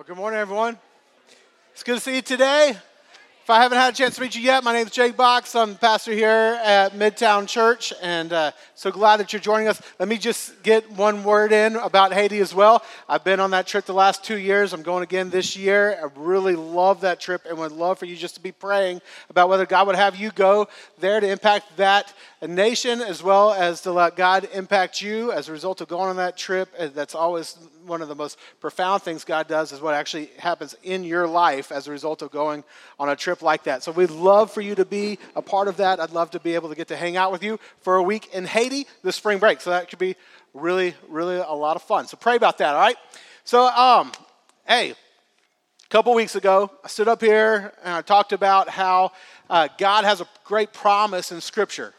Well, good morning, everyone. It's good to see you today. If I haven't had a chance to meet you yet, my name is Jake Box. I'm pastor here at Midtown Church, and uh, so glad that you're joining us. Let me just get one word in about Haiti as well. I've been on that trip the last two years. I'm going again this year. I really love that trip and would love for you just to be praying about whether God would have you go there to impact that nation as well as to let God impact you as a result of going on that trip. Uh, that's always one of the most profound things God does is what actually happens in your life as a result of going on a trip like that. So we'd love for you to be a part of that. I'd love to be able to get to hang out with you for a week in Haiti this spring break. So that could be really, really a lot of fun. So pray about that, all right? So, um, hey, a couple weeks ago, I stood up here and I talked about how uh, God has a great promise in Scripture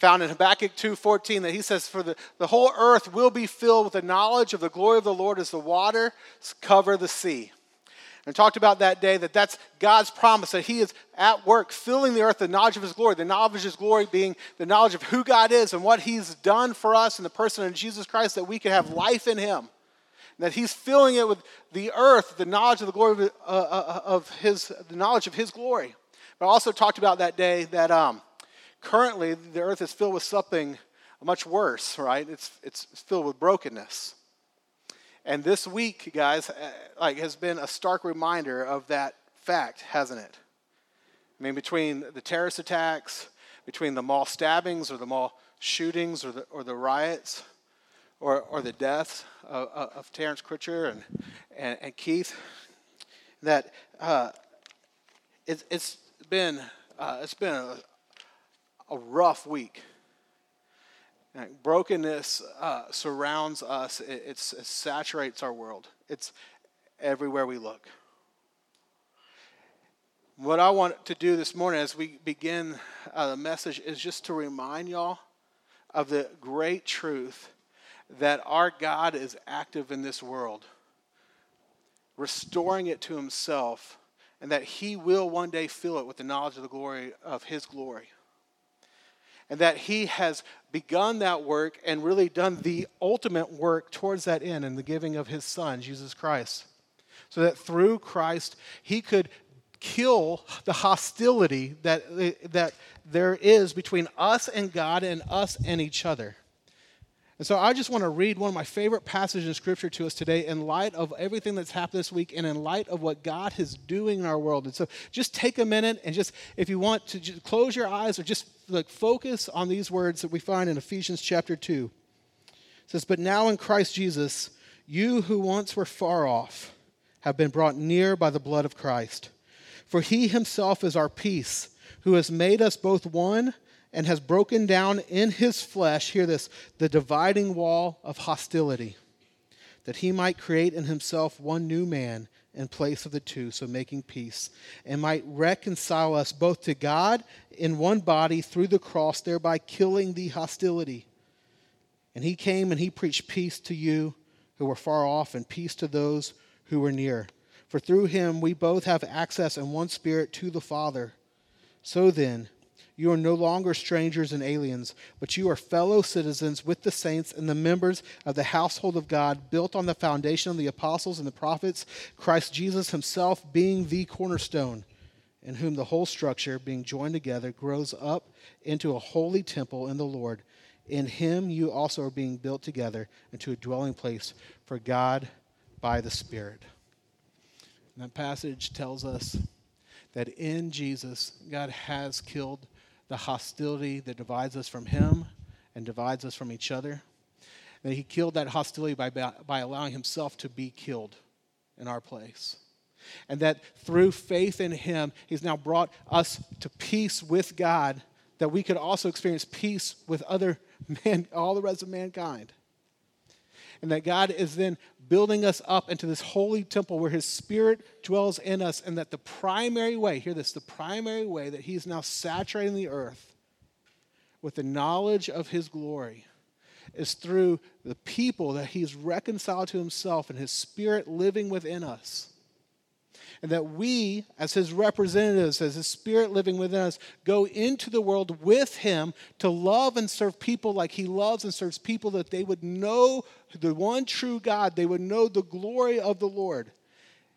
found in Habakkuk 2:14 that he says for the, the whole earth will be filled with the knowledge of the glory of the Lord as the waters cover the sea. And talked about that day that that's God's promise that he is at work filling the earth the knowledge of his glory, the knowledge of his glory being the knowledge of who God is and what he's done for us in the person of Jesus Christ that we can have life in him. And that he's filling it with the earth, the knowledge of the glory of, uh, uh of his the knowledge of his glory. But I also talked about that day that um, currently the earth is filled with something much worse, right? It's, it's filled with brokenness. And this week, guys, uh, like has been a stark reminder of that fact, hasn't it? I mean, between the terrorist attacks, between the mall stabbings or the mall shootings or the, or the riots or, or the deaths of, of Terence Crutcher and, and, and Keith, that uh, it, has been, uh, it's been a, a rough week. Brokenness uh, surrounds us, it, it saturates our world, it's everywhere we look. What I want to do this morning as we begin uh, the message is just to remind y'all of the great truth that our God is active in this world, restoring it to himself, and that he will one day fill it with the knowledge of the glory of his glory and that he has begun that work and really done the ultimate work towards that end in the giving of his son, Jesus Christ. So that through Christ, he could kill the hostility that, that there is between us and God and us and each other. And so I just want to read one of my favorite passages in Scripture to us today in light of everything that's happened this week and in light of what God is doing in our world. And so just take a minute and just, if you want to just close your eyes or just like focus on these words that we find in Ephesians chapter 2. It says, But now in Christ Jesus, you who once were far off have been brought near by the blood of Christ. For he himself is our peace, who has made us both one and has broken down in his flesh, hear this, the dividing wall of hostility, that he might create in himself one new man in place of the two, so making peace, and might reconcile us both to God in one body through the cross, thereby killing the hostility. And he came and he preached peace to you who were far off and peace to those who were near. For through him we both have access in one spirit to the Father. So then, you are no longer strangers and aliens, but you are fellow citizens with the saints and the members of the household of God, built on the foundation of the apostles and the prophets, Christ Jesus himself being the cornerstone, in whom the whole structure, being joined together, grows up into a holy temple in the Lord. In him you also are being built together into a dwelling place for God by the Spirit. And that passage tells us that in Jesus, God has killed the hostility that divides us from Him and divides us from each other. That He killed that hostility by, by allowing Himself to be killed in our place. And that through faith in Him, He's now brought us to peace with God, that we could also experience peace with other man, all the rest of mankind and that God is then building us up into this holy temple where His Spirit dwells in us, and that the primary way, hear this, the primary way that He is now saturating the earth with the knowledge of His glory is through the people that He's reconciled to Himself and His Spirit living within us and that we, as his representatives, as his spirit living within us, go into the world with him to love and serve people like he loves and serves people, that they would know the one true God, they would know the glory of the Lord,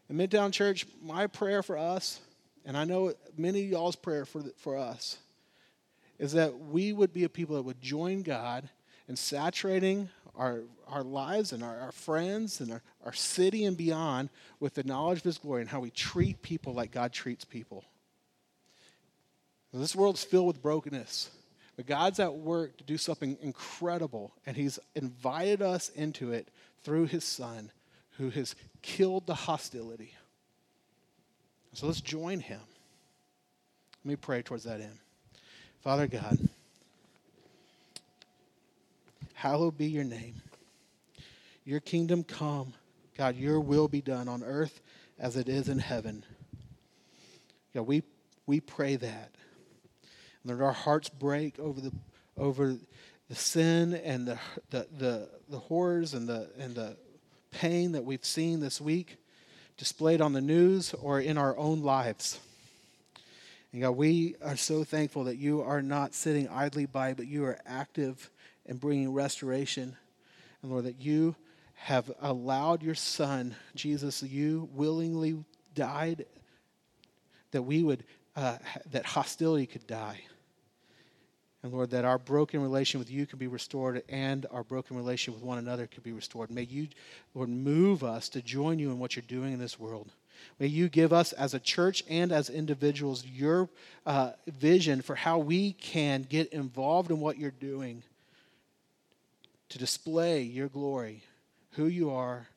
And Midtown Church, my prayer for us, and I know many of y'all's prayer for, for us, is that we would be a people that would join God in saturating our, our lives and our, our friends and our, our city and beyond with the knowledge of His glory and how we treat people like God treats people. This world's filled with brokenness, but God's at work to do something incredible, and He's invited us into it through His Son, who has killed the hostility. So let's join Him. Let me pray towards that end. Father God, hallowed be your name. Your kingdom come. God, your will be done on earth as it is in heaven. God, we, we pray that. And that our hearts break over the, over the sin and the, the, the, the horrors and the, and the pain that we've seen this week displayed on the news or in our own lives. And God, we are so thankful that you are not sitting idly by, but you are active in bringing restoration. And Lord, that you have allowed your Son, Jesus, you willingly died that we would, uh, that hostility could die. And Lord, that our broken relation with you can be restored and our broken relation with one another could be restored. May you, Lord, move us to join you in what you're doing in this world. May you give us as a church and as individuals your uh, vision for how we can get involved in what you're doing to display your glory, who you are,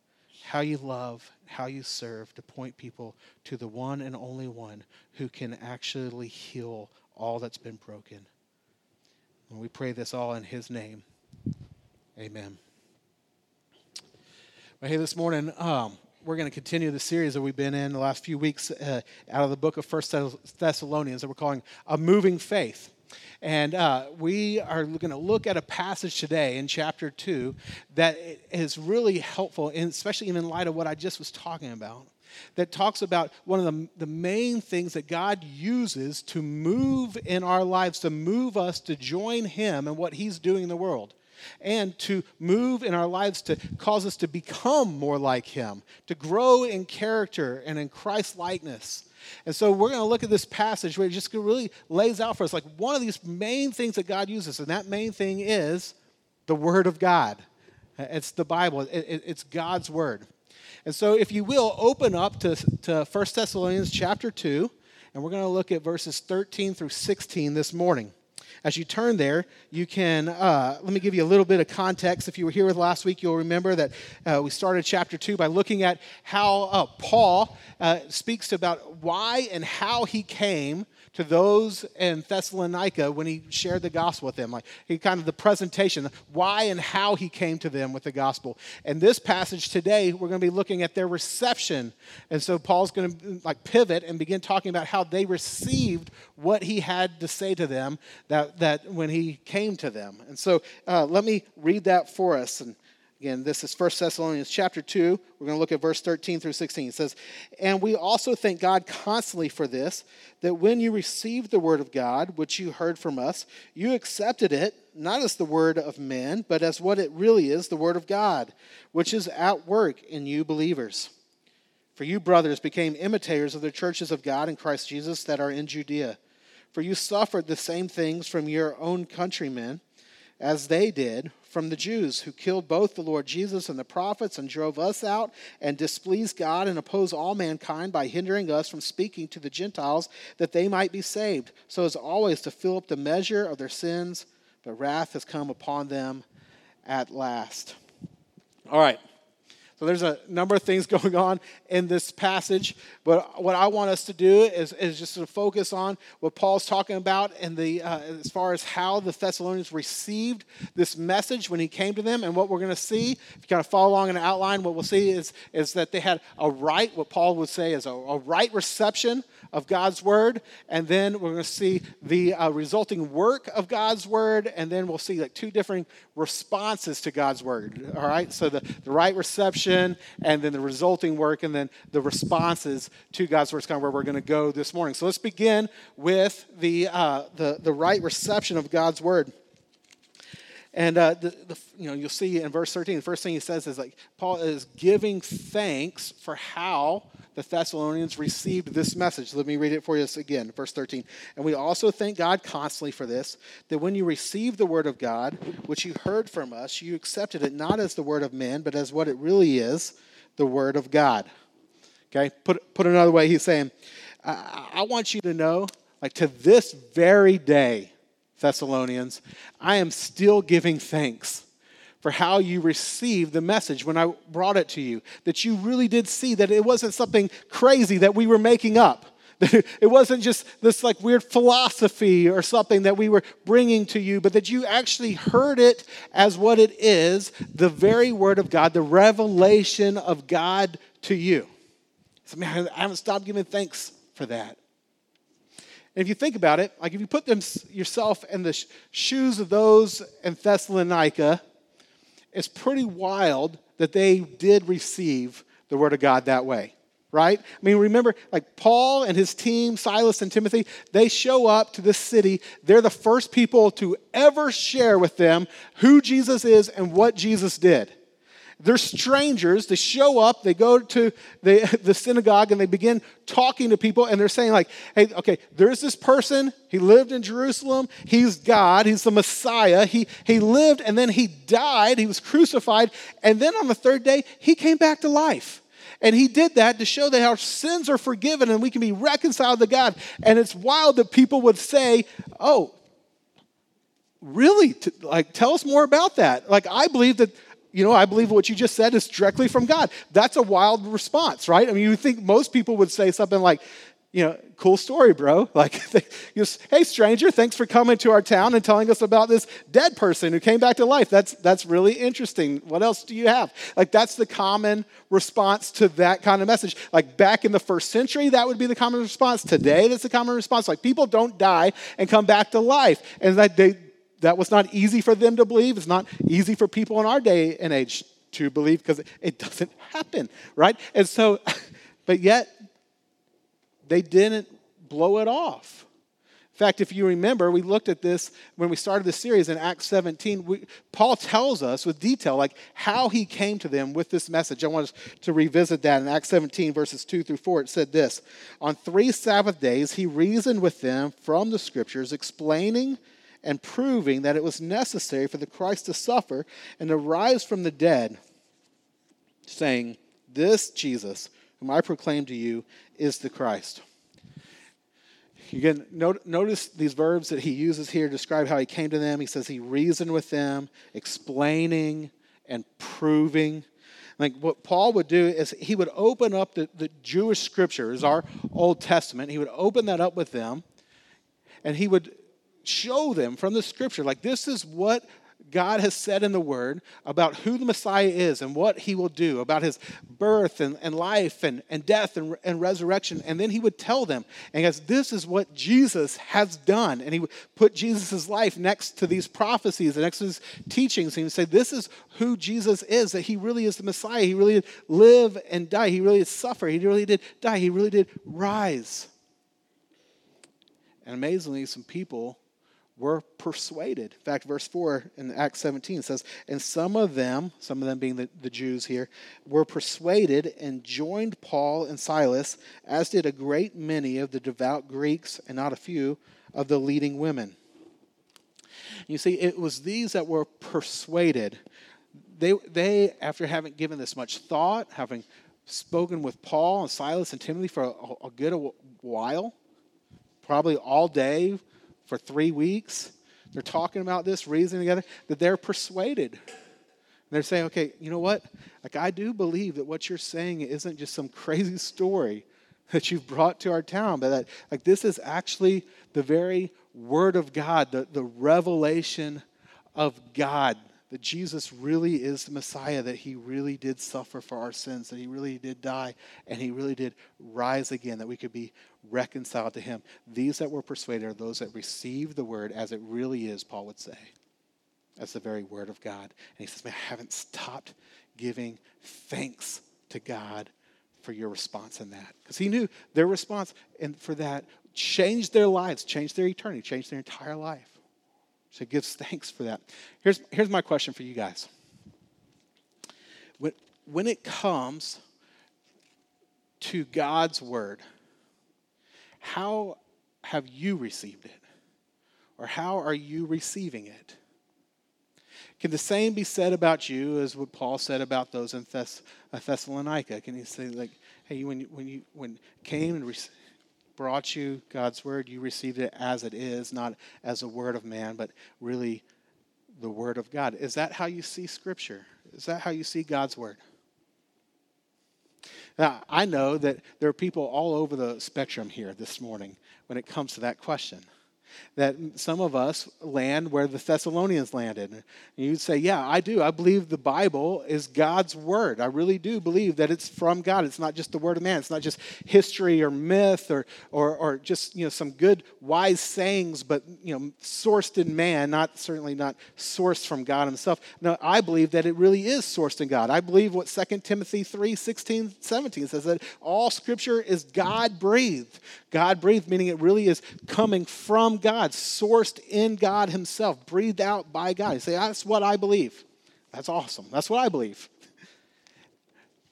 how you love, how you serve, to point people to the one and only one who can actually heal all that's been broken. And we pray this all in his name. Amen. Well, hey, this morning, um, we're going to continue the series that we've been in the last few weeks uh, out of the book of First Thessalonians that we're calling A Moving Faith. And uh, we are going to look at a passage today in chapter 2 that is really helpful, especially in light of what I just was talking about. That talks about one of the, the main things that God uses to move in our lives, to move us to join Him and what He's doing in the world and to move in our lives to cause us to become more like Him, to grow in character and in Christ likeness. And so we're going to look at this passage where it just really lays out for us like one of these main things that God uses, and that main thing is the Word of God. It's the Bible, it's God's Word. And so if you will, open up to, to 1 Thessalonians chapter 2, and we're going to look at verses 13 through 16 this morning as you turn there, you can, uh, let me give you a little bit of context. If you were here with last week, you'll remember that uh, we started chapter 2 by looking at how uh, Paul uh, speaks about why and how he came to those in Thessalonica when he shared the gospel with them. Like he kind of the presentation, why and how he came to them with the gospel. And this passage today, we're going to be looking at their reception. And so Paul's going to like pivot and begin talking about how they received what he had to say to them that, that when he came to them. And so uh, let me read that for us. And Again, this is 1 Thessalonians chapter 2. We're going to look at verse 13 through 16. It says, And we also thank God constantly for this, that when you received the word of God, which you heard from us, you accepted it, not as the word of men, but as what it really is, the word of God, which is at work in you believers. For you, brothers, became imitators of the churches of God in Christ Jesus that are in Judea. For you suffered the same things from your own countrymen as they did from the Jews, who killed both the Lord Jesus and the prophets and drove us out and displeased God and opposed all mankind by hindering us from speaking to the Gentiles that they might be saved, so as always to fill up the measure of their sins. But wrath has come upon them at last. All right. So there's a number of things going on in this passage, but what I want us to do is, is just to focus on what Paul's talking about and the uh, as far as how the Thessalonians received this message when he came to them, and what we're going to see. If you kind of follow along in the outline, what we'll see is is that they had a right, what Paul would say is a, a right reception of God's word, and then we're going to see the uh, resulting work of God's word, and then we'll see like two different responses to God's word. All right, so the, the right reception, and then the resulting work, and then the responses to God's word is kind of where we're going to go this morning. So let's begin with the, uh, the, the right reception of God's word. And uh, the, the, you know, you'll see in verse 13, the first thing he says is like Paul is giving thanks for how the Thessalonians received this message. Let me read it for you again, verse 13. And we also thank God constantly for this, that when you received the word of God, which you heard from us, you accepted it not as the word of men, but as what it really is, the word of God. Okay? Put, put another way, he's saying, I, I want you to know, like to this very day, Thessalonians, I am still giving thanks for how you received the message when I brought it to you. That you really did see that it wasn't something crazy that we were making up. It wasn't just this like weird philosophy or something that we were bringing to you, but that you actually heard it as what it is the very word of God, the revelation of God to you. So, man, I haven't stopped giving thanks for that. And if you think about it, like if you put them, yourself in the shoes of those in Thessalonica, it's pretty wild that they did receive the word of God that way, right? I mean, remember, like Paul and his team, Silas and Timothy, they show up to this city. They're the first people to ever share with them who Jesus is and what Jesus did. They're strangers. They show up, they go to the, the synagogue, and they begin talking to people, and they're saying, like, hey, okay, there's this person. He lived in Jerusalem. He's God. He's the Messiah. He, he lived, and then he died. He was crucified. And then on the third day, he came back to life. And he did that to show that our sins are forgiven and we can be reconciled to God. And it's wild that people would say, oh, really? Like, tell us more about that. Like, I believe that you know, I believe what you just said is directly from God. That's a wild response, right? I mean, you think most people would say something like, you know, cool story, bro. Like, hey, stranger, thanks for coming to our town and telling us about this dead person who came back to life. That's that's really interesting. What else do you have? Like, that's the common response to that kind of message. Like back in the first century, that would be the common response. Today, that's the common response. Like people don't die and come back to life, and that they that was not easy for them to believe. It's not easy for people in our day and age to believe because it doesn't happen, right? And so, but yet, they didn't blow it off. In fact, if you remember, we looked at this when we started the series in Acts 17. We, Paul tells us with detail, like how he came to them with this message. I want us to revisit that in Acts 17, verses 2 through 4. It said this On three Sabbath days, he reasoned with them from the scriptures, explaining and proving that it was necessary for the Christ to suffer and to rise from the dead, saying, This Jesus, whom I proclaim to you, is the Christ. Again, notice these verbs that he uses here describe how he came to them. He says he reasoned with them, explaining and proving. Like what Paul would do is he would open up the, the Jewish scriptures, our Old Testament, he would open that up with them, and he would show them from the scripture, like, this is what God has said in the Word about who the Messiah is and what he will do, about his birth and, and life and, and death and, and resurrection. And then he would tell them, and guys, this is what Jesus has done. And he would put Jesus' life next to these prophecies and next to his teachings. And he would say, This is who Jesus is, that he really is the Messiah. He really did live and die. He really did suffer. He really did die. He really did rise. And amazingly, some people were persuaded. In fact, verse 4 in Acts 17 says, And some of them, some of them being the, the Jews here, were persuaded and joined Paul and Silas, as did a great many of the devout Greeks and not a few of the leading women. You see, it was these that were persuaded. They, they after having given this much thought, having spoken with Paul and Silas and Timothy for a, a good while, probably all day, for three weeks. They're talking about this, reasoning together, that they're persuaded. they're saying, okay, you know what? Like, I do believe that what you're saying isn't just some crazy story that you've brought to our town, but that, like, this is actually the very Word of God, the, the revelation of God that Jesus really is the Messiah, that he really did suffer for our sins, that he really did die, and he really did rise again, that we could be reconciled to him. These that were persuaded are those that receive the word as it really is, Paul would say. That's the very word of God. And he says, Man, I haven't stopped giving thanks to God for your response in that. Because he knew their response and for that changed their lives, changed their eternity, changed their entire life. So he gives thanks for that. Here's, here's my question for you guys. When, when it comes to God's word, how have you received it? Or how are you receiving it? Can the same be said about you as what Paul said about those in Thess- uh, Thessalonica? Can he say, like, hey, when you, when you when came and re- brought you God's word, you received it as it is, not as a word of man, but really the word of God. Is that how you see Scripture? Is that how you see God's word? Now, I know that there are people all over the spectrum here this morning when it comes to that question that some of us land where the Thessalonians landed. And you'd say, Yeah, I do. I believe the Bible is God's word. I really do believe that it's from God. It's not just the word of man. It's not just history or myth or, or, or just you know, some good, wise sayings, but you know, sourced in man, not certainly not sourced from God himself. No, I believe that it really is sourced in God. I believe what 2 Timothy 3 16, 17 says that all scripture is God breathed. God breathed, meaning it really is coming from God, sourced in God Himself, breathed out by God. You say, that's what I believe. That's awesome. That's what I believe.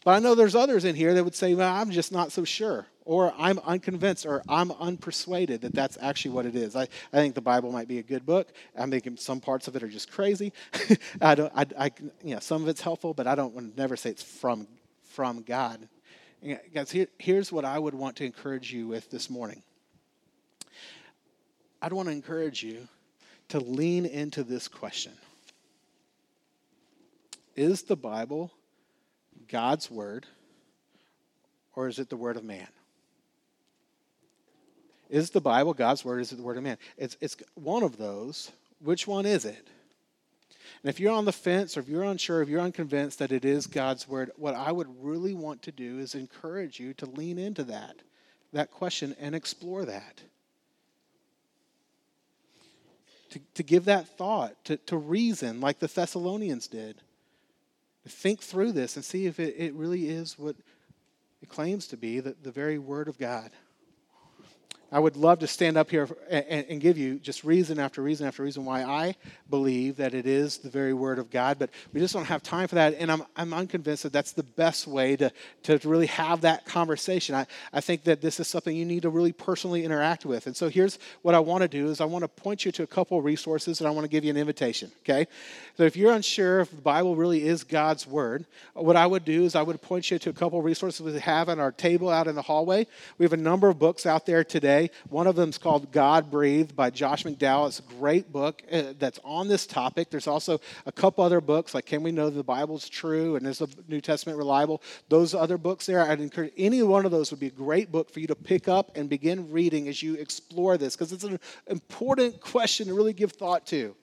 But I know there's others in here that would say, well, I'm just not so sure, or I'm unconvinced, or I'm unpersuaded that that's actually what it is. I, I think the Bible might be a good book. I'm thinking some parts of it are just crazy. I don't, I, I, you know, some of it's helpful, but I don't want to never say it's from, from God. Guys, here, here's what I would want to encourage you with this morning. I'd want to encourage you to lean into this question Is the Bible God's word, or is it the word of man? Is the Bible God's word? Is it the word of man? It's, it's one of those. Which one is it? And if you're on the fence or if you're unsure, if you're unconvinced that it is God's word, what I would really want to do is encourage you to lean into that, that question and explore that. To, to give that thought, to, to reason like the Thessalonians did. To think through this and see if it, it really is what it claims to be, the, the very word of God. I would love to stand up here and, and, give you just reason after reason after reason why I believe that it is the very Word of God, but we just don't have time for that. And I'm, I'm unconvinced that that's the best way to, to really have that conversation. I, I think that this is something you need to really personally interact with. And so here's what I want to do is I want to point you to a couple of resources and I want to give you an invitation, okay? So if you're unsure if the Bible really is God's Word, what I would do is I would point you to a couple of resources we have on our table out in the hallway. We have a number of books out there today one of them is called God Breathed by Josh McDowell. It's a great book uh, that's on this topic. There's also a couple other books like Can We Know the Bible's True and Is the New Testament Reliable? Those other books there, I'd encourage any one of those would be a great book for you to pick up and begin reading as you explore this because it's an important question to really give thought to.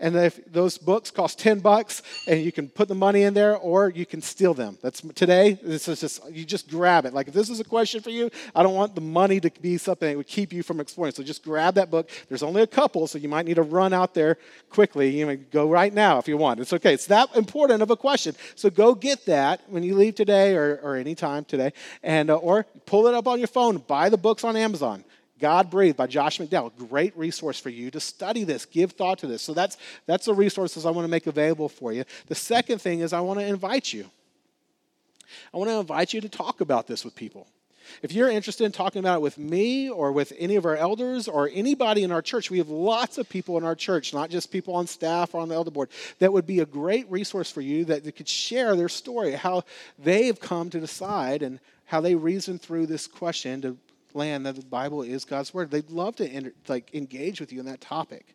And if those books cost 10 bucks and you can put the money in there or you can steal them. That's today, this is just you just grab it. Like if this is a question for you, I don't want the money to be something that would keep you from exploring. So just grab that book. There's only a couple, so you might need to run out there quickly. You know, go right now if you want. It's okay. It's that important of a question. So go get that when you leave today or, or anytime today. And uh, or pull it up on your phone, buy the books on Amazon. God Breathed by Josh McDowell. Great resource for you to study this, give thought to this. So that's that's the resources I want to make available for you. The second thing is I want to invite you. I want to invite you to talk about this with people. If you're interested in talking about it with me or with any of our elders or anybody in our church, we have lots of people in our church, not just people on staff or on the elder board, that would be a great resource for you that could share their story, how they've come to decide and how they reason through this question to land that the Bible is God's word. They'd love to enter, like engage with you in that topic.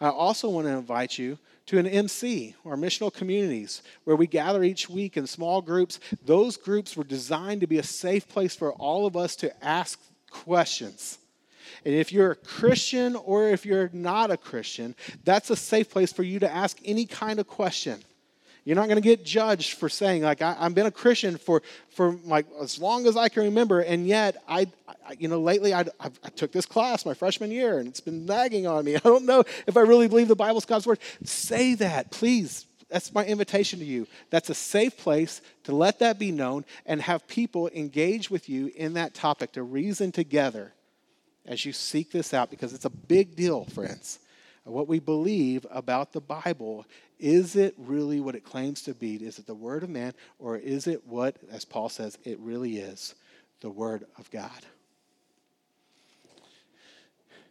I also want to invite you to an MC or missional communities where we gather each week in small groups. Those groups were designed to be a safe place for all of us to ask questions. And if you're a Christian or if you're not a Christian, that's a safe place for you to ask any kind of question. You're not going to get judged for saying, like, I, have been a Christian for, for like as long as I can remember, and yet I, I you know, lately I, I, I took this class my freshman year, and it's been nagging on me. I don't know if I really believe the Bible's God's word. Say that, please. That's my invitation to you. That's a safe place to let that be known and have people engage with you in that topic to reason together as you seek this out because it's a big deal, friends what we believe about the Bible. Is it really what it claims to be? Is it the Word of man, or is it what, as Paul says, it really is? the Word of God.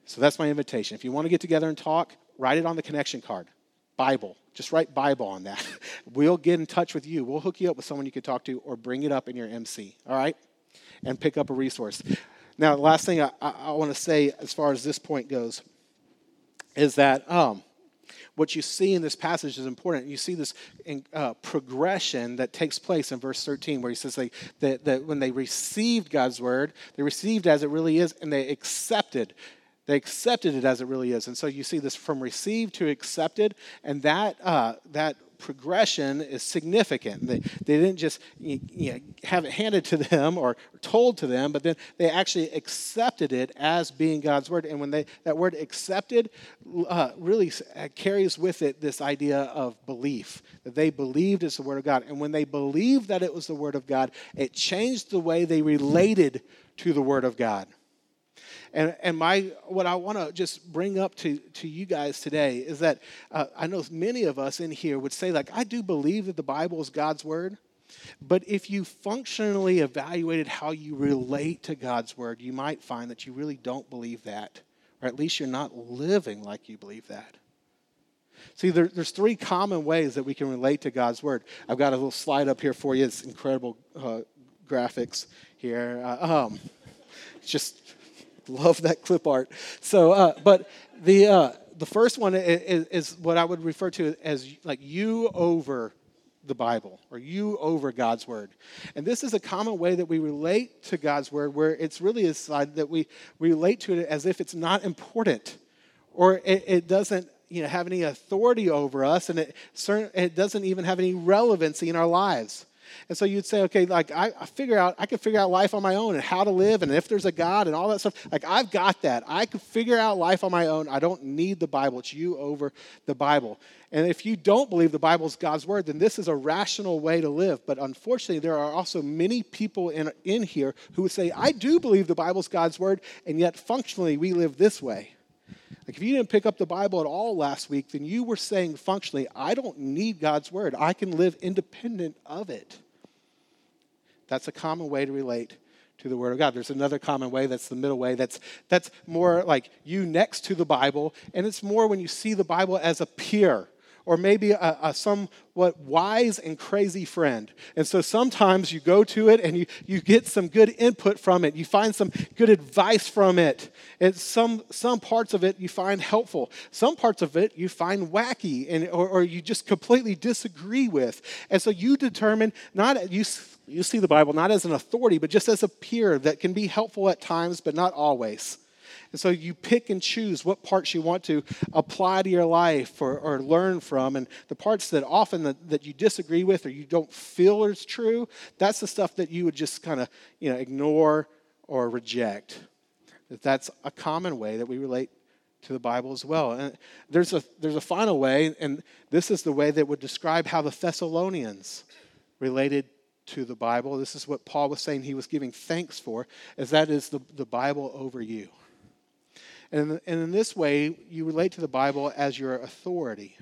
So that's my invitation. If you want to get together and talk, write it on the connection card. Bible. Just write Bible on that. we'll get in touch with you. We'll hook you up with someone you can talk to or bring it up in your MC. All right? And pick up a resource. Now, the last thing I, I, I want to say as far as this point goes is that um, what you see in this passage is important. You see this uh, progression that takes place in verse 13, where he says they, that, that when they received God's word, they received as it really is, and they accepted they accepted it as it really is. And so you see this from received to accepted, and that, uh, that progression is significant. They, they didn't just you know, have it handed to them or told to them, but then they actually accepted it as being God's word. And when they, that word accepted uh, really uh, carries with it this idea of belief, that they believed it's the word of God. And when they believed that it was the word of God, it changed the way they related to the word of God. And, and my, what I want to just bring up to, to you guys today is that uh, I know many of us in here would say, like, I do believe that the Bible is God's word. But if you functionally evaluated how you relate to God's word, you might find that you really don't believe that, or at least you're not living like you believe that. See, there, there's three common ways that we can relate to God's word. I've got a little slide up here for you. It's incredible uh, graphics here. Uh, um, just Love that clip art. So, uh, but the uh, the first one is, is what I would refer to as like you over the Bible or you over God's word. And this is a common way that we relate to God's word, where it's really a side that we, relate to it as if it's not important or it, it doesn't you know, have any authority over us and it, certain, it doesn't even have any relevancy in our lives. And so you'd say, okay, like I, I figure out, I can figure out life on my own and how to live and if there's a God and all that stuff. Like I've got that. I can figure out life on my own. I don't need the Bible. It's you over the Bible. And if you don't believe the Bible is God's word, then this is a rational way to live. But unfortunately, there are also many people in, in here who would say, I do believe the Bible is God's word, and yet functionally we live this way. Like if you didn't pick up the Bible at all last week, then you were saying functionally, I don't need God's word. I can live independent of it. That's a common way to relate to the Word of God. There's another common way that's the middle way that's, that's more like you next to the Bible, and it's more when you see the Bible as a peer or maybe a, a, somewhat wise and crazy friend. And so sometimes you go to it and you, you get some good input from it. You find some good advice from it. And some, some parts of it you find helpful. Some parts of it you find wacky and, or, or you just completely disagree with. And so you determine, not you, you see the Bible not as an authority, but just as a peer that can be helpful at times, but not always. And so you pick and choose what parts you want to apply to your life or, or learn from. And the parts that often that, that you disagree with or you don't feel is true, that's the stuff that you would just kind of you know, ignore or reject. That that's a common way that we relate to the Bible as well. And there's a, there's a final way, and this is the way that would describe how the Thessalonians related to the Bible. This is what Paul was saying he was giving thanks for, as that is the, the Bible over you. And, and in this way, you relate to the Bible as your authority.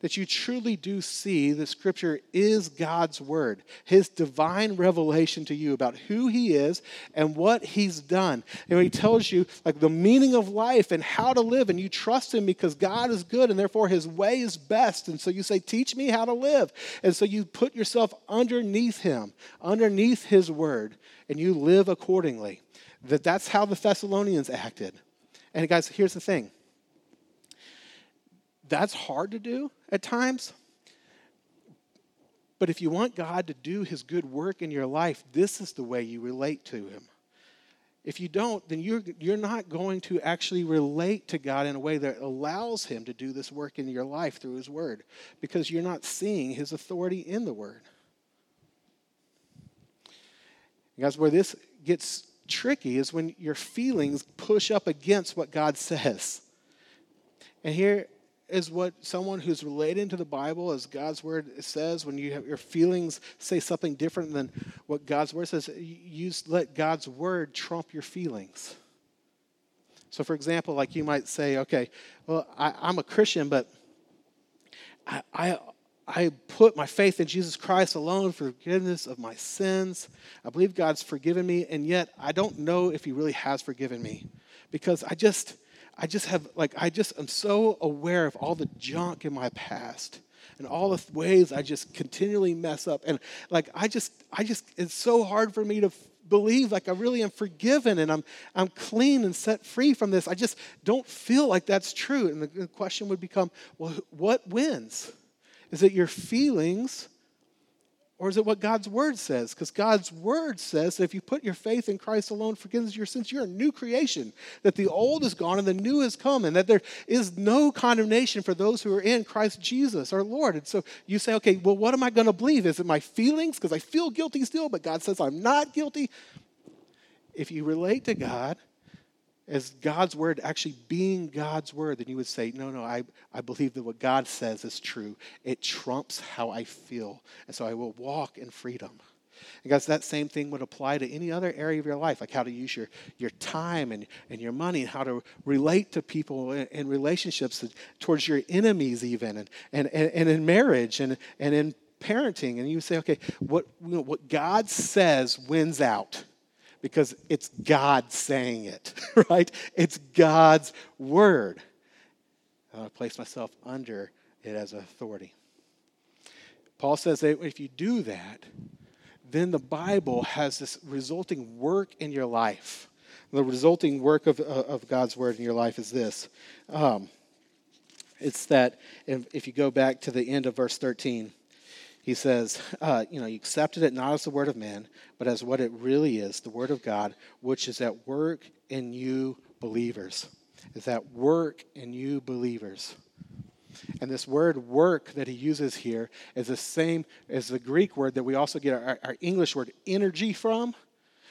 That you truly do see the scripture is God's word, his divine revelation to you about who he is and what he's done. And he tells you like the meaning of life and how to live, and you trust him because God is good and therefore his way is best. And so you say, Teach me how to live. And so you put yourself underneath him, underneath his word, and you live accordingly. That that's how the Thessalonians acted. And guys, here's the thing that's hard to do at times. But if you want God to do his good work in your life, this is the way you relate to him. If you don't, then you're, you're not going to actually relate to God in a way that allows him to do this work in your life through his word because you're not seeing his authority in the word. guys, where this gets tricky is when your feelings push up against what God says. And here is what someone who's related to the Bible, as God's word says, when you have your feelings say something different than what God's word says, you let God's word trump your feelings. So, for example, like you might say, okay, well, I, am a Christian, but I, I, I put my faith in Jesus Christ alone for forgiveness of my sins. I believe God's forgiven me, and yet I don't know if He really has forgiven me because I just, I just have, like, I just am so aware of all the junk in my past and all the ways I just continually mess up. And, like, I just, I just, it's so hard for me to believe like I really am forgiven and I'm, I'm clean and set free from this. I just don't feel like that's true. And the question would become well, what wins? Is it your feelings or is it what God's word says? Because God's word says that if you put your faith in Christ alone forgives your sins, you're a new creation. That the old is gone and the new has come, and that there is no condemnation for those who are in Christ Jesus, our Lord. And so you say, okay, well, what am I going to believe? Is it my feelings? Because I feel guilty still, but God says I'm not guilty. If you relate to God, as God's word actually being God's word, then you would say, No, no, I, I believe that what God says is true. It trumps how I feel. And so I will walk in freedom. And guys, that same thing would apply to any other area of your life, like how to use your, your time and, and your money, and how to relate to people in, in relationships towards your enemies, even, and, and, and, and in marriage and, and in parenting. And you say, okay, what, you know, what God says wins out because it's God saying it, right? It's God's word. And I place myself under it as authority. Paul says that if you do that, then the Bible has this resulting work in your life. The resulting work of, of God's word in your life is this. Um, it's that if, if you go back to the end of verse 13, he says, uh, you know, you accepted it not as the word of man, but as what it really is, the word of God, which is at work in you believers. Is at work in you believers. And this word work that he uses here is the same as the Greek word that we also get our, our English word energy from.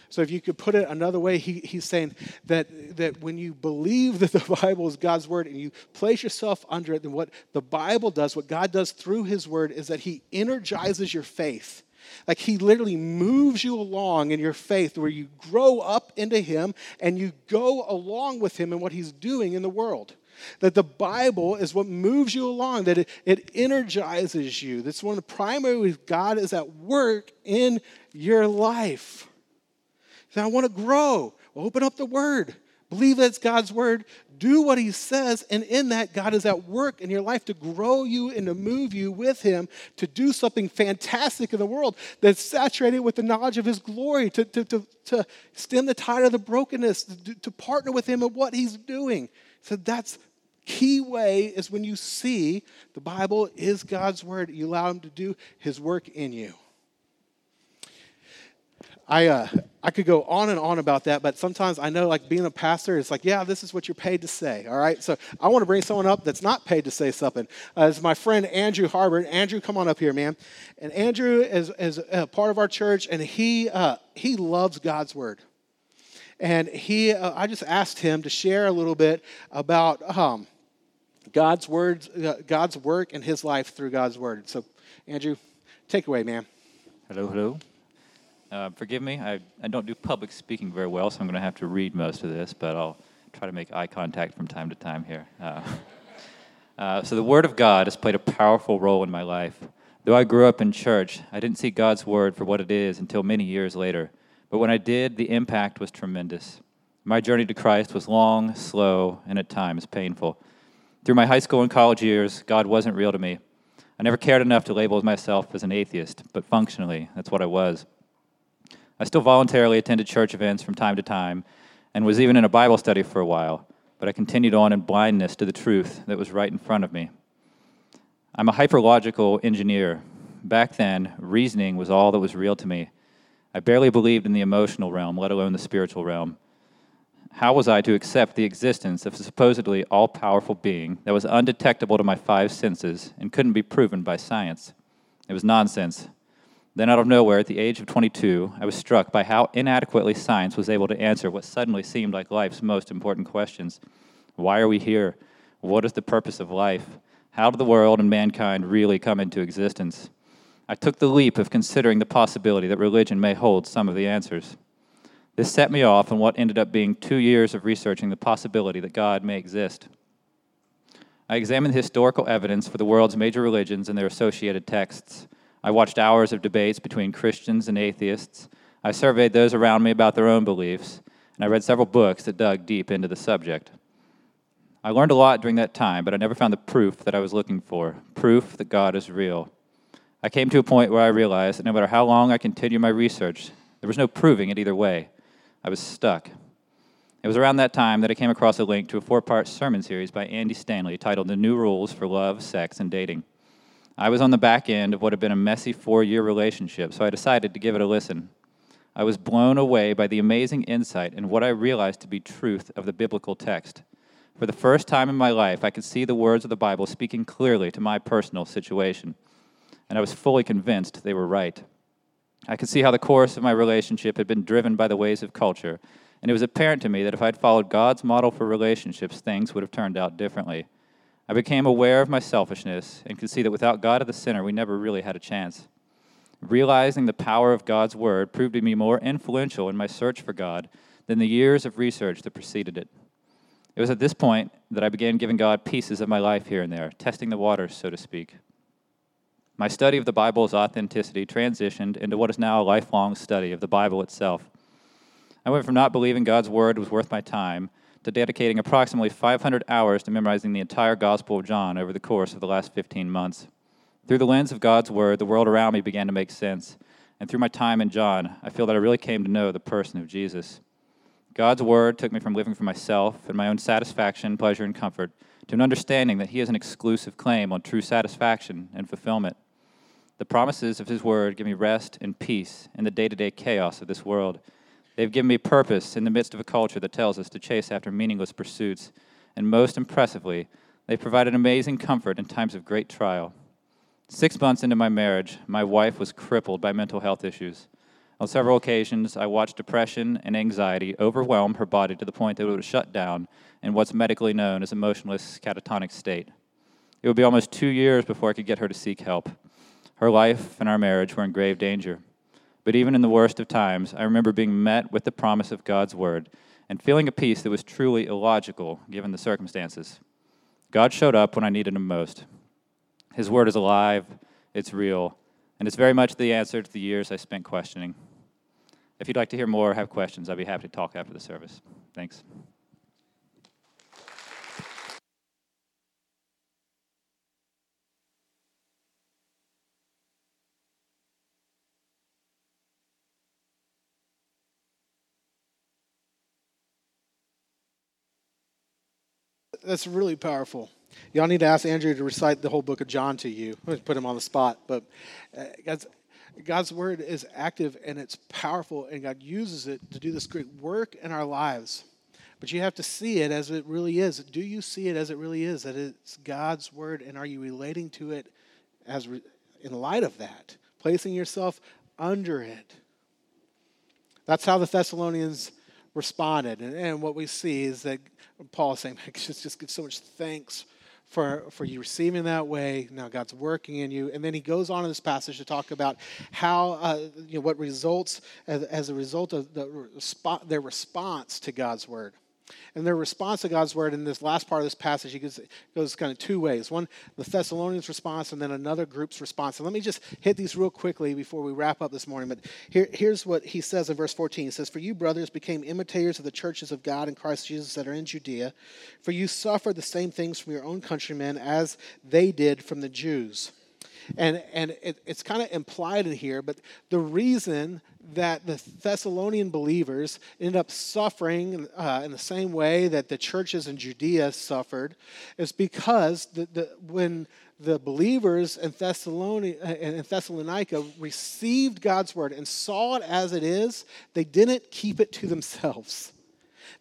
So if you could put it another way, he, he's saying that, that when you believe that the Bible is God's word and you place yourself under it, then what the Bible does, what God does through his word, is that he energizes your faith. Like he literally moves you along in your faith where you grow up into him and you go along with him in what he's doing in the world. That the Bible is what moves you along, that it, it energizes you. That's one of the primary ways God is at work in your life. Say, I want to grow. Well, open up the Word. Believe that it's God's Word. Do what He says. And in that, God is at work in your life to grow you and to move you with Him to do something fantastic in the world that's saturated with the knowledge of His glory, to, to, to, to stem the tide of the brokenness, to, to partner with Him in what He's doing. So that's key way is when you see the Bible is God's Word, you allow Him to do His work in you. I, uh, I could go on and on about that, but sometimes I know, like being a pastor, it's like, yeah, this is what you're paid to say, all right? So I want to bring someone up that's not paid to say something. Uh, it's my friend Andrew Harbert. Andrew, come on up here, man. And Andrew is, is a part of our church, and he, uh, he loves God's word. And he, uh, I just asked him to share a little bit about um, God's words, uh, God's work and his life through God's word. So, Andrew, take away, man. Hello, hello. Uh, forgive me, I, I don't do public speaking very well, so I'm going to have to read most of this, but I'll try to make eye contact from time to time here. Uh, uh, so, the Word of God has played a powerful role in my life. Though I grew up in church, I didn't see God's Word for what it is until many years later. But when I did, the impact was tremendous. My journey to Christ was long, slow, and at times painful. Through my high school and college years, God wasn't real to me. I never cared enough to label myself as an atheist, but functionally, that's what I was. I still voluntarily attended church events from time to time and was even in a Bible study for a while, but I continued on in blindness to the truth that was right in front of me. I'm a hyperlogical engineer. Back then, reasoning was all that was real to me. I barely believed in the emotional realm, let alone the spiritual realm. How was I to accept the existence of a supposedly all powerful being that was undetectable to my five senses and couldn't be proven by science? It was nonsense. Then, out of nowhere, at the age of 22, I was struck by how inadequately science was able to answer what suddenly seemed like life's most important questions Why are we here? What is the purpose of life? How did the world and mankind really come into existence? I took the leap of considering the possibility that religion may hold some of the answers. This set me off on what ended up being two years of researching the possibility that God may exist. I examined the historical evidence for the world's major religions and their associated texts. I watched hours of debates between Christians and atheists. I surveyed those around me about their own beliefs, and I read several books that dug deep into the subject. I learned a lot during that time, but I never found the proof that I was looking for proof that God is real. I came to a point where I realized that no matter how long I continued my research, there was no proving it either way. I was stuck. It was around that time that I came across a link to a four part sermon series by Andy Stanley titled The New Rules for Love, Sex, and Dating. I was on the back end of what had been a messy four year relationship, so I decided to give it a listen. I was blown away by the amazing insight and what I realized to be truth of the biblical text. For the first time in my life, I could see the words of the Bible speaking clearly to my personal situation, and I was fully convinced they were right. I could see how the course of my relationship had been driven by the ways of culture, and it was apparent to me that if I'd followed God's model for relationships, things would have turned out differently. I became aware of my selfishness and could see that without God at the center, we never really had a chance. Realizing the power of God's Word proved to be more influential in my search for God than the years of research that preceded it. It was at this point that I began giving God pieces of my life here and there, testing the waters, so to speak. My study of the Bible's authenticity transitioned into what is now a lifelong study of the Bible itself. I went from not believing God's Word was worth my time to dedicating approximately 500 hours to memorizing the entire Gospel of John over the course of the last 15 months. Through the lens of God's Word, the world around me began to make sense, and through my time in John, I feel that I really came to know the person of Jesus. God's word took me from living for myself and my own satisfaction, pleasure, and comfort to an understanding that He has an exclusive claim on true satisfaction and fulfillment. The promises of His word give me rest and peace in the day to day chaos of this world. They've given me purpose in the midst of a culture that tells us to chase after meaningless pursuits. And most impressively, they provide an amazing comfort in times of great trial. Six months into my marriage, my wife was crippled by mental health issues. On several occasions, I watched depression and anxiety overwhelm her body to the point that it would shut down in what's medically known as a motionless catatonic state. It would be almost two years before I could get her to seek help. Her life and our marriage were in grave danger. But even in the worst of times, I remember being met with the promise of God's word and feeling a peace that was truly illogical given the circumstances. God showed up when I needed him most. His word is alive, it's real, and it's very much the answer to the years I spent questioning. If you'd like to hear more or have questions, I'd be happy to talk after the service. Thanks. That's really powerful. Y'all need to ask Andrew to recite the whole book of John to you. Put him on the spot, but uh, God's, God's word is active and it's powerful, and God uses it to do this great work in our lives. But you have to see it as it really is. Do you see it as it really is? That it's God's word, and are you relating to it as re- in light of that, placing yourself under it? That's how the Thessalonians responded, and, and what we see is that Paul is saying, just, just give so much thanks for, for you receiving that way. Now God's working in you. And then he goes on in this passage to talk about how, uh, you know, what results as, as a result of the, their response to God's word. And their response to God's word in this last part of this passage he goes, goes kind of two ways. One, the Thessalonians' response, and then another group's response. And let me just hit these real quickly before we wrap up this morning. But here, here's what he says in verse 14. He says, For you, brothers, became imitators of the churches of God in Christ Jesus that are in Judea, for you suffered the same things from your own countrymen as they did from the Jews. And, and it, it's kind of implied in here, but the reason that the Thessalonian believers ended up suffering uh, in the same way that the churches in Judea suffered is because the, the, when the believers in, uh, in Thessalonica received God's word and saw it as it is, they didn't keep it to themselves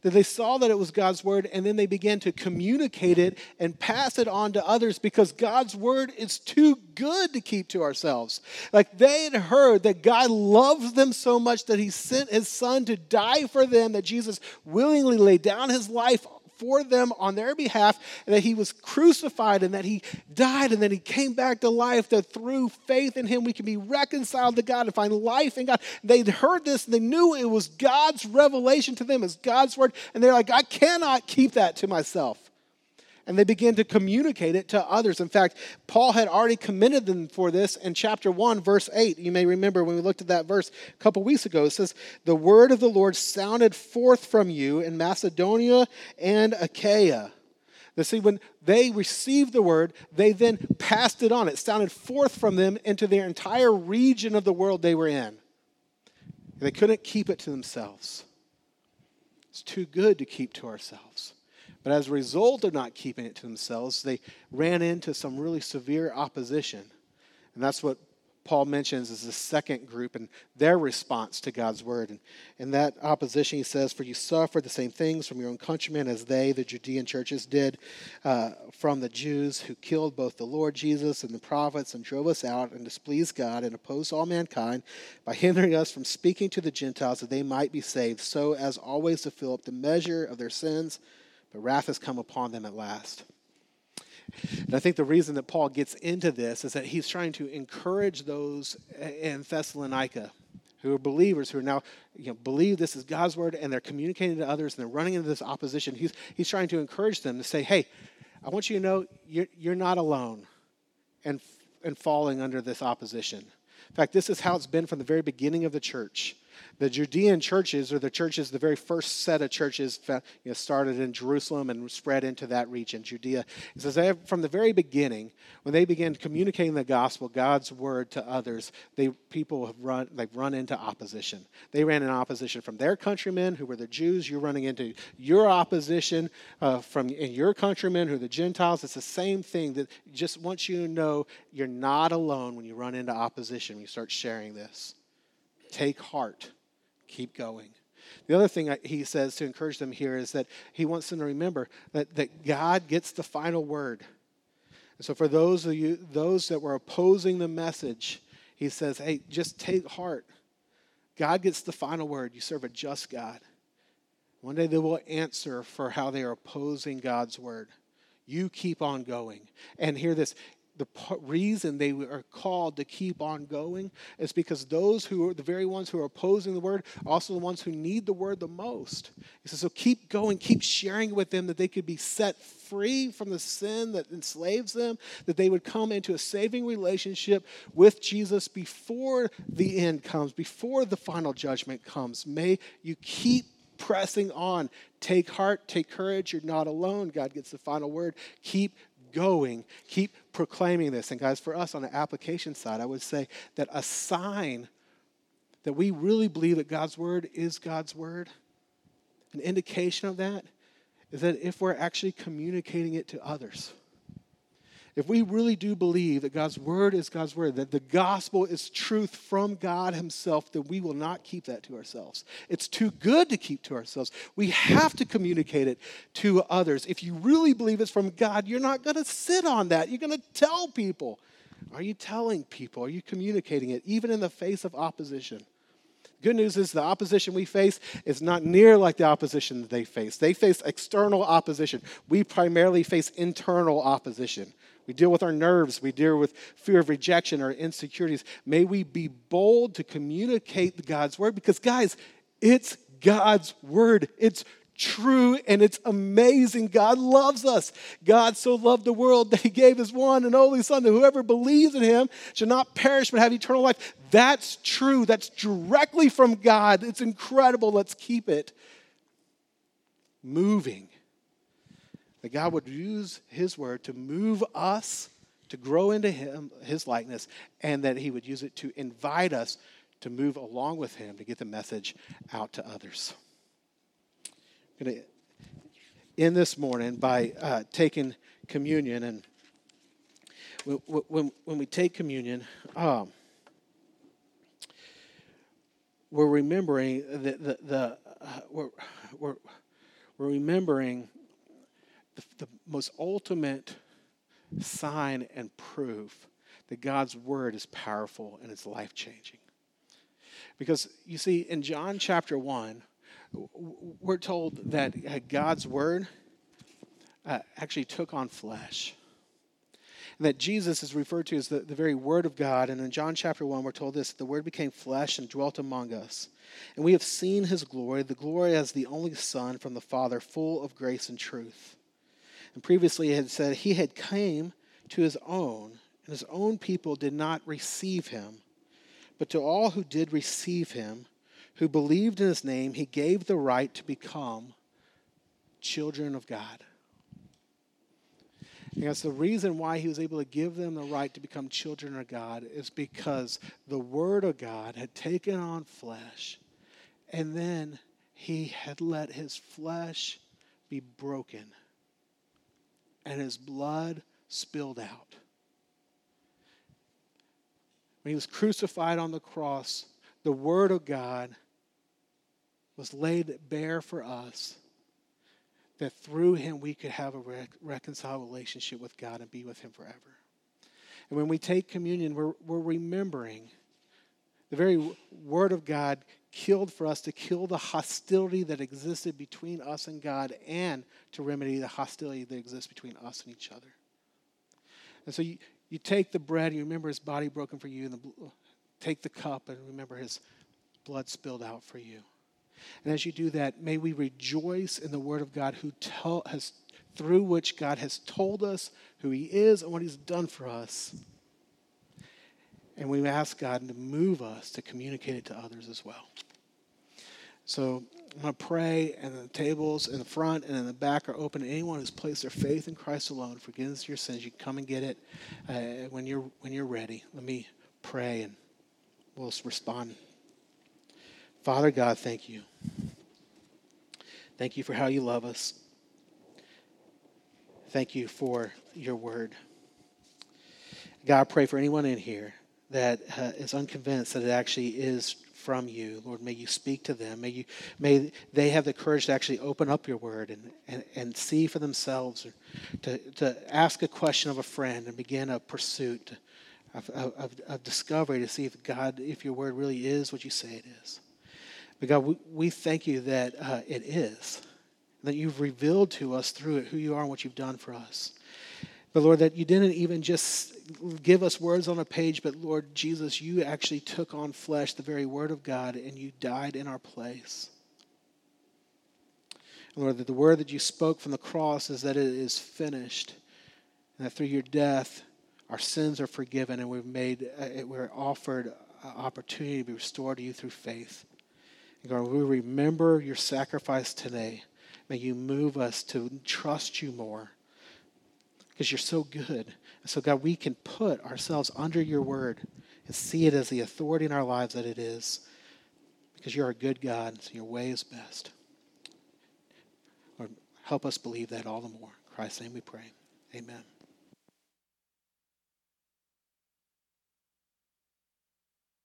that they saw that it was God's word and then they began to communicate it and pass it on to others because God's word is too good to keep to ourselves. Like they had heard that God loves them so much that he sent his son to die for them, that Jesus willingly laid down his life for them on their behalf, that he was crucified and that he died and then he came back to life, that through faith in him we can be reconciled to God and find life in God. They'd heard this and they knew it was God's revelation to them, as God's word, and they're like, I cannot keep that to myself. And they began to communicate it to others. In fact, Paul had already commended them for this in chapter 1, verse 8. You may remember when we looked at that verse a couple weeks ago. It says, The word of the Lord sounded forth from you in Macedonia and Achaia. Now, see, when they received the word, they then passed it on. It sounded forth from them into their entire region of the world they were in. They couldn't keep it to themselves. It's too good to keep to ourselves. But as a result of not keeping it to themselves, they ran into some really severe opposition. And that's what Paul mentions as the second group and their response to God's word. And in that opposition, he says, For you suffered the same things from your own countrymen as they, the Judean churches, did uh, from the Jews who killed both the Lord Jesus and the prophets and drove us out and displeased God and opposed all mankind by hindering us from speaking to the Gentiles that they might be saved, so as always to fill up the measure of their sins. But wrath has come upon them at last. And I think the reason that Paul gets into this is that he's trying to encourage those in Thessalonica who are believers who are now you know, believe this is God's word and they're communicating to others and they're running into this opposition. He's, he's trying to encourage them to say, hey, I want you to know you're, you're not alone and, and falling under this opposition. In fact, this is how it's been from the very beginning of the church. The Judean churches, or the churches, the very first set of churches you know, started in Jerusalem and spread into that region, Judea. It says have, from the very beginning, when they began communicating the gospel, God's word to others, they people have run they've run into opposition. They ran in opposition from their countrymen, who were the Jews. You're running into your opposition uh, from your countrymen, who are the Gentiles. It's the same thing. That just wants you to know you're not alone when you run into opposition. When you start sharing this. Take heart. Keep going. The other thing he says to encourage them here is that he wants them to remember that, that God gets the final word. And so for those of you, those that were opposing the message, he says, hey, just take heart. God gets the final word. You serve a just God. One day they will answer for how they are opposing God's word. You keep on going. And hear this the reason they are called to keep on going is because those who are the very ones who are opposing the word are also the ones who need the word the most. He says, so keep going, keep sharing with them that they could be set free from the sin that enslaves them, that they would come into a saving relationship with Jesus before the end comes, before the final judgment comes. May you keep pressing on. Take heart, take courage. You're not alone. God gets the final word. Keep going. Keep proclaiming this. And guys, for us on the application side, I would say that a sign that we really believe that God's word is God's word, an indication of that is that if we're actually communicating it to others if we really do believe that God's word is God's word, that the gospel is truth from God Himself, then we will not keep that to ourselves. It's too good to keep to ourselves. We have to communicate it to others. If you really believe it's from God, you're not going to sit on that. You're going to tell people. Are you telling people? Are you communicating it, even in the face of opposition? Good news is the opposition we face is not near like the opposition that they face. They face external opposition. We primarily face internal opposition. We deal with our nerves. We deal with fear of rejection or insecurities. May we be bold to communicate God's word because, guys, it's God's word. It's true and it's amazing. God loves us. God so loved the world that he gave his one and only Son that whoever believes in him shall not perish but have eternal life. That's true. That's directly from God. It's incredible. Let's keep it moving that God would use His word to move us to grow into Him, His likeness, and that He would use it to invite us to move along with Him to get the message out to others. I'm going to end this morning by uh, taking communion. And when, when, we take communion, um, we're remembering the, the, the uh, we're, we're, we're remembering the, the most ultimate sign and proof that God's word is powerful and it's life changing. Because you see, in John chapter 1, we're told that uh, God's word uh, actually took on flesh. And that Jesus is referred to as the, the very word of God. And in John chapter 1, we're told this the word became flesh and dwelt among us. And we have seen his glory, the glory as the only Son from the Father, full of grace and truth. And previously had said he had came to his own, and his own people did not receive him. But to all who did receive him, who believed in his name, he gave the right to become children of God. And that's the reason why he was able to give them the right to become children of God is because the Word of God had taken on flesh, and then he had let his flesh be broken and his blood spilled out. When he was crucified on the cross, the Word of God was laid bare for us that through him we could have a rec- reconciled relationship with God and be with him forever. And when we take communion, we're, we're remembering the very Word of God killed for us to kill the hostility that existed between us and God and to remedy the hostility that exists between us and each other. And so you, you take the bread and you remember his body broken for you, and the, take the cup and remember his blood spilled out for you. And as you do that, may we rejoice in the Word of God who tell, has, through which God has told us who He is and what He's done for us. And we ask God to move us to communicate it to others as well. So I'm going to pray, and the tables in the front and in the back are open anyone who's placed their faith in Christ alone. Forgiveness of your sins. You come and get it uh, when, you're, when you're ready. Let me pray, and we'll respond. Father God, thank you. Thank you for how you love us. Thank you for your word. God, I pray for anyone in here that uh, is unconvinced that it actually is from you. Lord, may you speak to them. May, you, may they have the courage to actually open up your word and, and, and see for themselves, to, to ask a question of a friend and begin a pursuit of, of, of discovery to see if God, if your word really is what you say it is. But God, we, we thank you that uh, it is, that you've revealed to us through it who you are and what you've done for us. But Lord, that you didn't even just give us words on a page, but Lord Jesus, you actually took on flesh, the very word of God, and you died in our place. And Lord, that the word that you spoke from the cross is that it is finished, and that through your death, our sins are forgiven, and we've made, uh, we're offered opportunity to be restored to you through faith. And God, we remember your sacrifice today. May you move us to trust you more because you're so good. So, God, we can put ourselves under your word and see it as the authority in our lives that it is because you're a good God, so your way is best. Lord, help us believe that all the more. In Christ's name we pray. Amen.